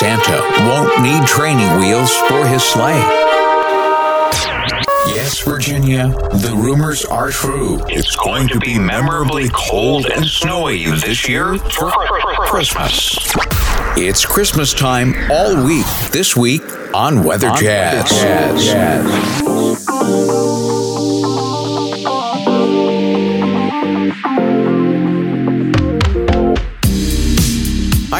Santa won't need training wheels for his sleigh. Yes, Virginia, the rumors are true. It's going to be memorably cold and snowy this year for Christmas. It's Christmas time all week this week on Weather on Jazz. Weather Jazz.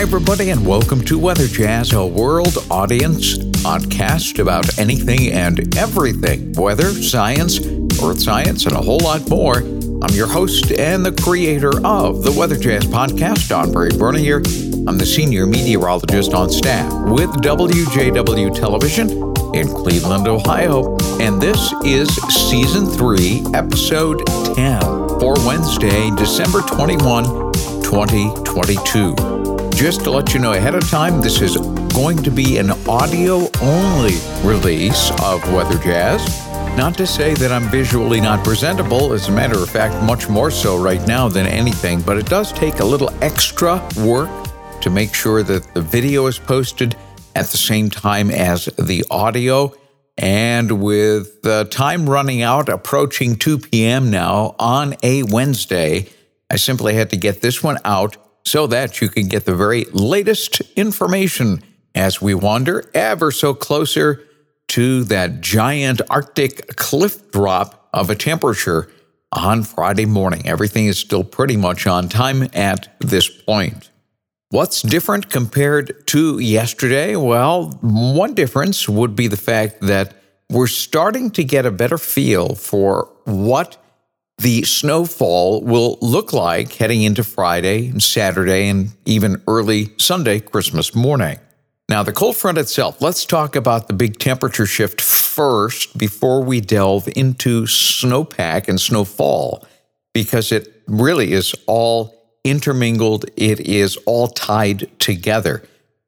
Hi, everybody, and welcome to Weather Jazz, a world audience podcast about anything and everything weather, science, earth science, and a whole lot more. I'm your host and the creator of the Weather Jazz podcast, Andre Bernier here. I'm the senior meteorologist on staff with WJW Television in Cleveland, Ohio, and this is season three, episode 10 for Wednesday, December 21, 2022. Just to let you know ahead of time, this is going to be an audio only release of Weather Jazz. Not to say that I'm visually not presentable, as a matter of fact, much more so right now than anything, but it does take a little extra work to make sure that the video is posted at the same time as the audio. And with the time running out, approaching 2 p.m. now on a Wednesday, I simply had to get this one out so that you can get the very latest information as we wander ever so closer to that giant Arctic cliff drop of a temperature on Friday morning. Everything is still pretty much on time at this point. What's different compared to yesterday? Well, one difference would be the fact that we're starting to get a better feel for what the snowfall will look like heading into Friday and Saturday and even early Sunday, Christmas morning. Now, the cold front itself, let's talk about the big temperature shift first before we delve into snowpack and snowfall, because it really is all intermingled, it is all tied together.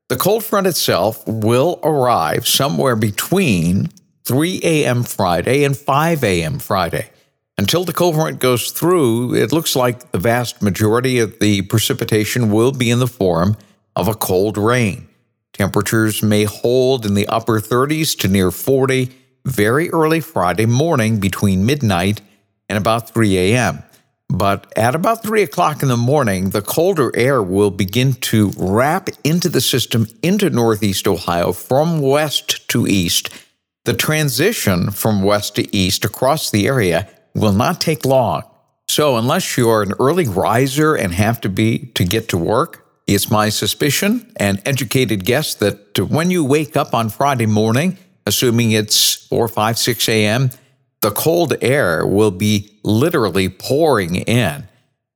The cold front itself will arrive somewhere between 3 a.m. Friday and 5 a.m. Friday. Until the front goes through, it looks like the vast majority of the precipitation will be in the form of a cold rain. Temperatures may hold in the upper 30s to near 40 very early Friday morning between midnight and about 3 a.m. But at about 3 o'clock in the morning, the colder air will begin to wrap into the system into northeast Ohio from west to east. The transition from west to east across the area will not take long. So, unless you're an early riser and have to be to get to work, it's my suspicion and educated guess that when you wake up on Friday morning, assuming it's 4, 5, 6 a.m., the cold air will be literally pouring in,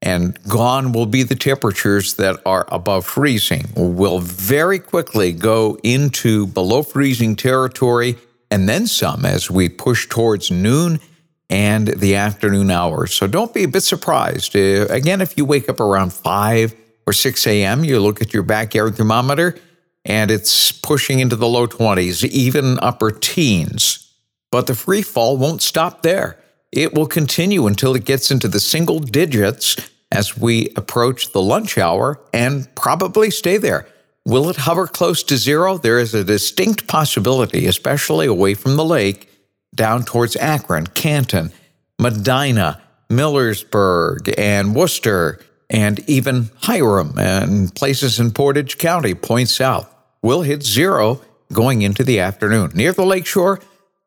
and gone will be the temperatures that are above freezing. We'll very quickly go into below freezing territory and then some as we push towards noon and the afternoon hours. So don't be a bit surprised. Uh, again, if you wake up around 5 or 6 a.m., you look at your backyard thermometer and it's pushing into the low 20s, even upper teens. But the free fall won't stop there. It will continue until it gets into the single digits as we approach the lunch hour and probably stay there. Will it hover close to zero? There is a distinct possibility, especially away from the lake down towards Akron, Canton, Medina, Millersburg, and Wooster, and even Hiram and places in Portage County, point south, will hit zero going into the afternoon. Near the lakeshore,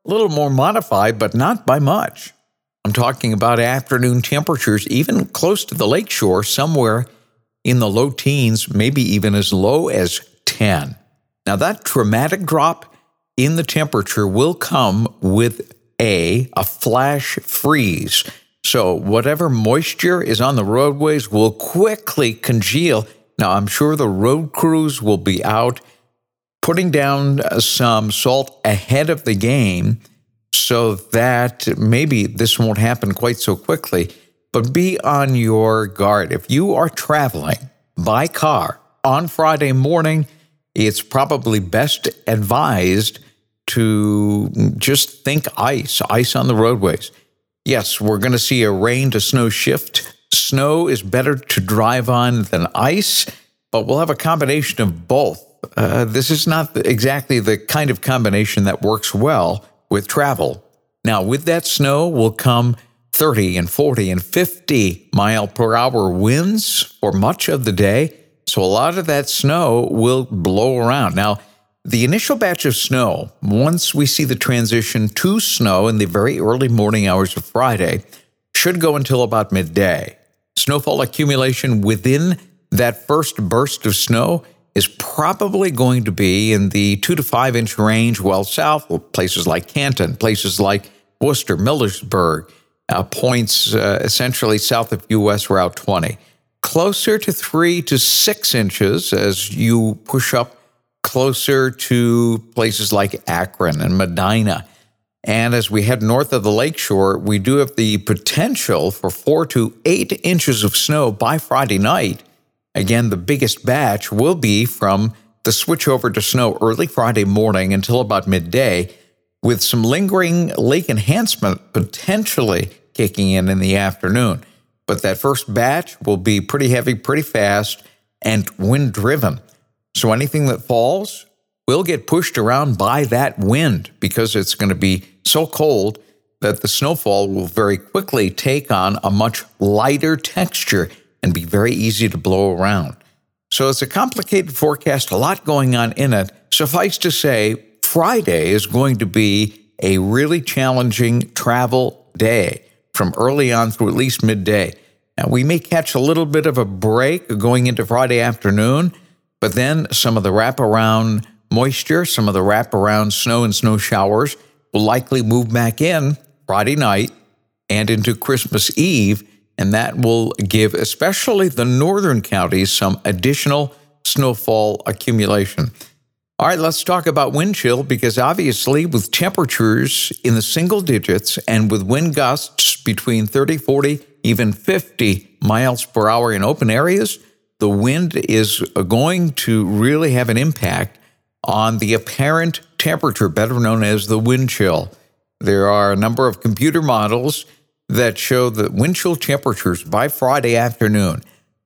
a little more modified, but not by much. I'm talking about afternoon temperatures even close to the lakeshore, somewhere in the low teens, maybe even as low as 10. Now, that dramatic drop in the temperature will come with a a flash freeze. So whatever moisture is on the roadways will quickly congeal. Now I'm sure the road crews will be out putting down uh, some salt ahead of the game so that maybe this won't happen quite so quickly. But be on your guard. If you are traveling by car on Friday morning, it's probably best advised to just think ice, ice on the roadways. Yes, we're going to see a rain to snow shift. Snow is better to drive on than ice, but we'll have a combination of both uh, this is not exactly the kind of combination that works well with travel. Now, with that snow will come 30 and 40 and 50 mile per hour winds for much of the day. So a lot of that snow will blow around. Now, the initial batch of snow, once we see the transition to snow in the very early morning hours of Friday, should go until about midday. Snowfall accumulation within that first burst of snow is probably going to be in the two to five inch range well south, of places like Canton, places like Wooster, Millersburg, uh, points uh, essentially south of US Route 20. Closer to three to six inches as you push up closer to places like Akron and Medina. And as we head north of the lakeshore, we do have the potential for four to eight inches of snow by Friday night. Again, the biggest batch will be from the switch over to snow early Friday morning until about midday, with some lingering lake enhancement potentially kicking in in the afternoon. But that first batch will be pretty heavy, pretty fast, and wind driven. So anything that falls will get pushed around by that wind because it's going to be so cold that the snowfall will very quickly take on a much lighter texture and be very easy to blow around. So it's a complicated forecast, a lot going on in it. Suffice to say, Friday is going to be a really challenging travel day from early on through at least midday. Now, we may catch a little bit of a break going into Friday afternoon, but then some of the wraparound moisture, some of the wraparound snow and snow showers will likely move back in Friday night and into Christmas Eve, and that will give especially the northern counties some additional snowfall accumulation. All right, let's talk about wind chill because obviously, with temperatures in the single digits and with wind gusts between 30, 40, even 50 miles per hour in open areas, the wind is uh, going to really have an impact on the apparent temperature, better known as the wind chill. There are a number of computer models that show that wind chill temperatures by Friday afternoon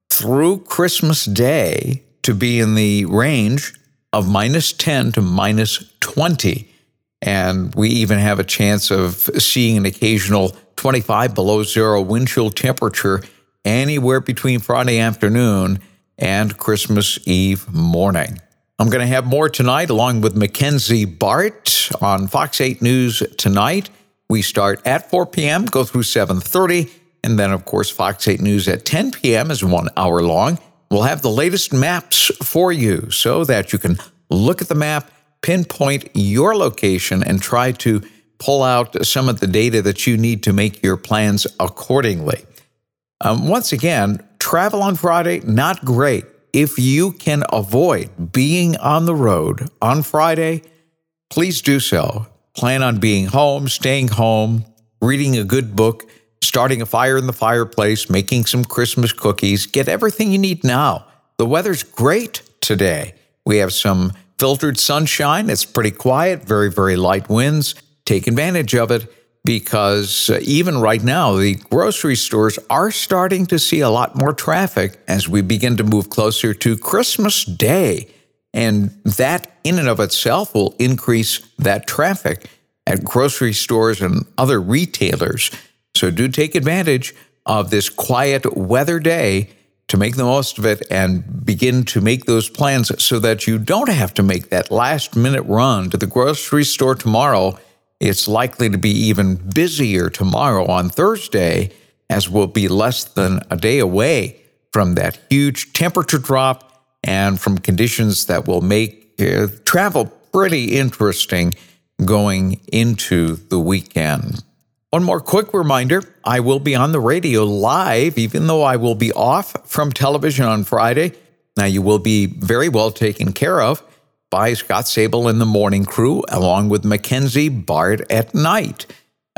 through Christmas Day to be in the range of minus 10 to minus 20. And we even have a chance of seeing an occasional 25 below zero wind chill temperature anywhere between Friday afternoon and Christmas Eve morning. I'm going to have more tonight along with McKenzie Bart on Fox 8 News tonight. We start at 4 p.m., go through 7:30, and then of course Fox 8 News at 10 p.m. is 1 hour long. We'll have the latest maps for you so that you can look at the map, pinpoint your location, and try to pull out some of the data that you need to make your plans accordingly. Um, once again, travel on Friday, not great. If you can avoid being on the road on Friday, please do so. Plan on being home, staying home, reading a good book starting a fire in the fireplace, making some Christmas cookies. Get everything you need now. The weather's great today. We have some filtered sunshine. It's pretty quiet, very, very light winds. Take advantage of it because uh, even right now, the grocery stores are starting to see a lot more traffic as we begin to move closer to Christmas Day. And that, in and of itself, will increase that traffic at grocery stores and other retailers. So do take advantage of this quiet weather day to make the most of it and begin to make those plans so that you don't have to make that last minute run to the grocery store tomorrow. It's likely to be even busier tomorrow on Thursday, as we'll be less than a day away from that huge temperature drop and from conditions that will make uh, travel pretty interesting going into the weekend. One more quick reminder I will be on the radio live, even though I will be off from television on Friday. Now, you will be very well taken care of by Scott Sabol in the morning crew, along with McKenzie Bart at night.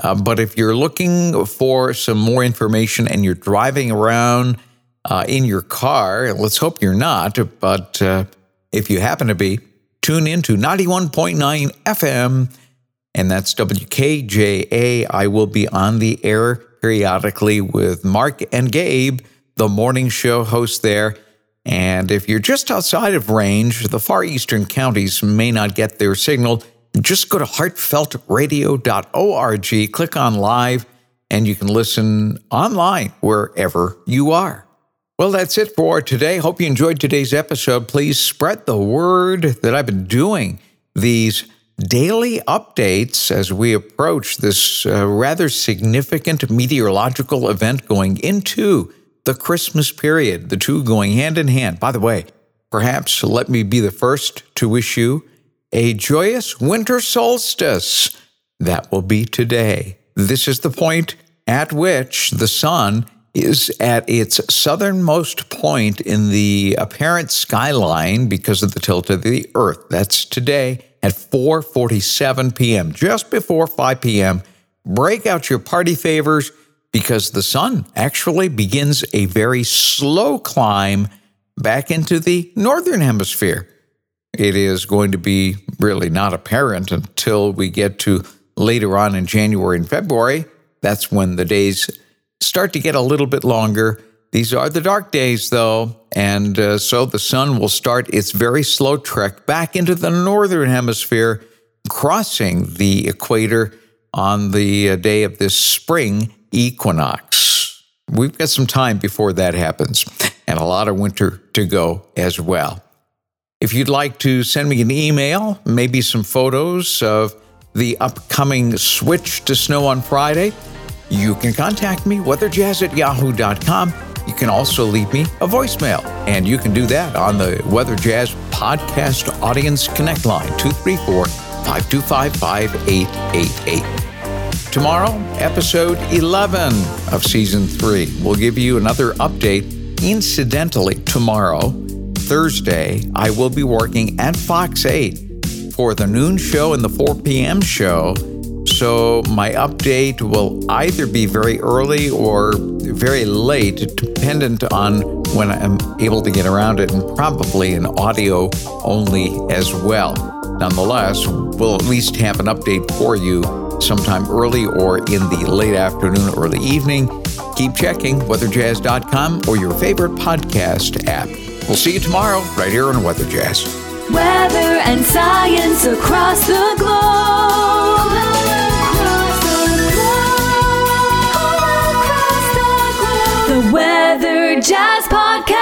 Uh, but if you're looking for some more information and you're driving around uh, in your car, let's hope you're not, but uh, if you happen to be, tune in to 91.9 FM and that's WKJA. I will be on the air periodically with Mark and Gabe, the morning show host there. And if you're just outside of range, the far eastern counties may not get their signal. Just go to heartfeltradio.org, click on live, and you can listen online wherever you are. Well, that's it for today. Hope you enjoyed today's episode. Please spread the word that I've been doing these daily updates as we approach this uh, rather significant meteorological event going into the Christmas period, the two going hand in hand. By the way, perhaps let me be the first to wish you a joyous winter solstice. That will be today. This is the point at which the sun is at its southernmost point in the apparent skyline because of the tilt of the earth. That's today at 4:47 p.m. just before 5 p.m. Break out your party favors because the sun actually begins a very slow climb back into the northern hemisphere. It is going to be really not apparent until we get to later on in January and February. That's when the days start to get a little bit longer. These are the dark days, though, and uh, so the sun will start its very slow trek back into the northern hemisphere, crossing the equator on the uh, day of this spring equinox. We've got some time before that happens, and a lot of winter to go as well. If you'd like to send me an email, maybe some photos of the upcoming switch to snow on Friday, you can contact me, weatherjazz at yahoo.com. You can also leave me a voicemail, and you can do that on the Weather Jazz Podcast Audience Connect line, 234 525 5888. Tomorrow, episode 11 of season three. We'll give you another update. Incidentally, tomorrow, Thursday, I will be working at Fox 8 for the noon show and the 4 p.m. show. So my update will either be very early or very late, dependent on when I'm able to get around it, and probably an audio only as well. Nonetheless, we'll at least have an update for you sometime early or in the late afternoon, or early evening. Keep checking weatherjazz.com or your favorite podcast app. We'll see you tomorrow right here on Weather Jazz. Weather and science across the globe. Jazz Podcast.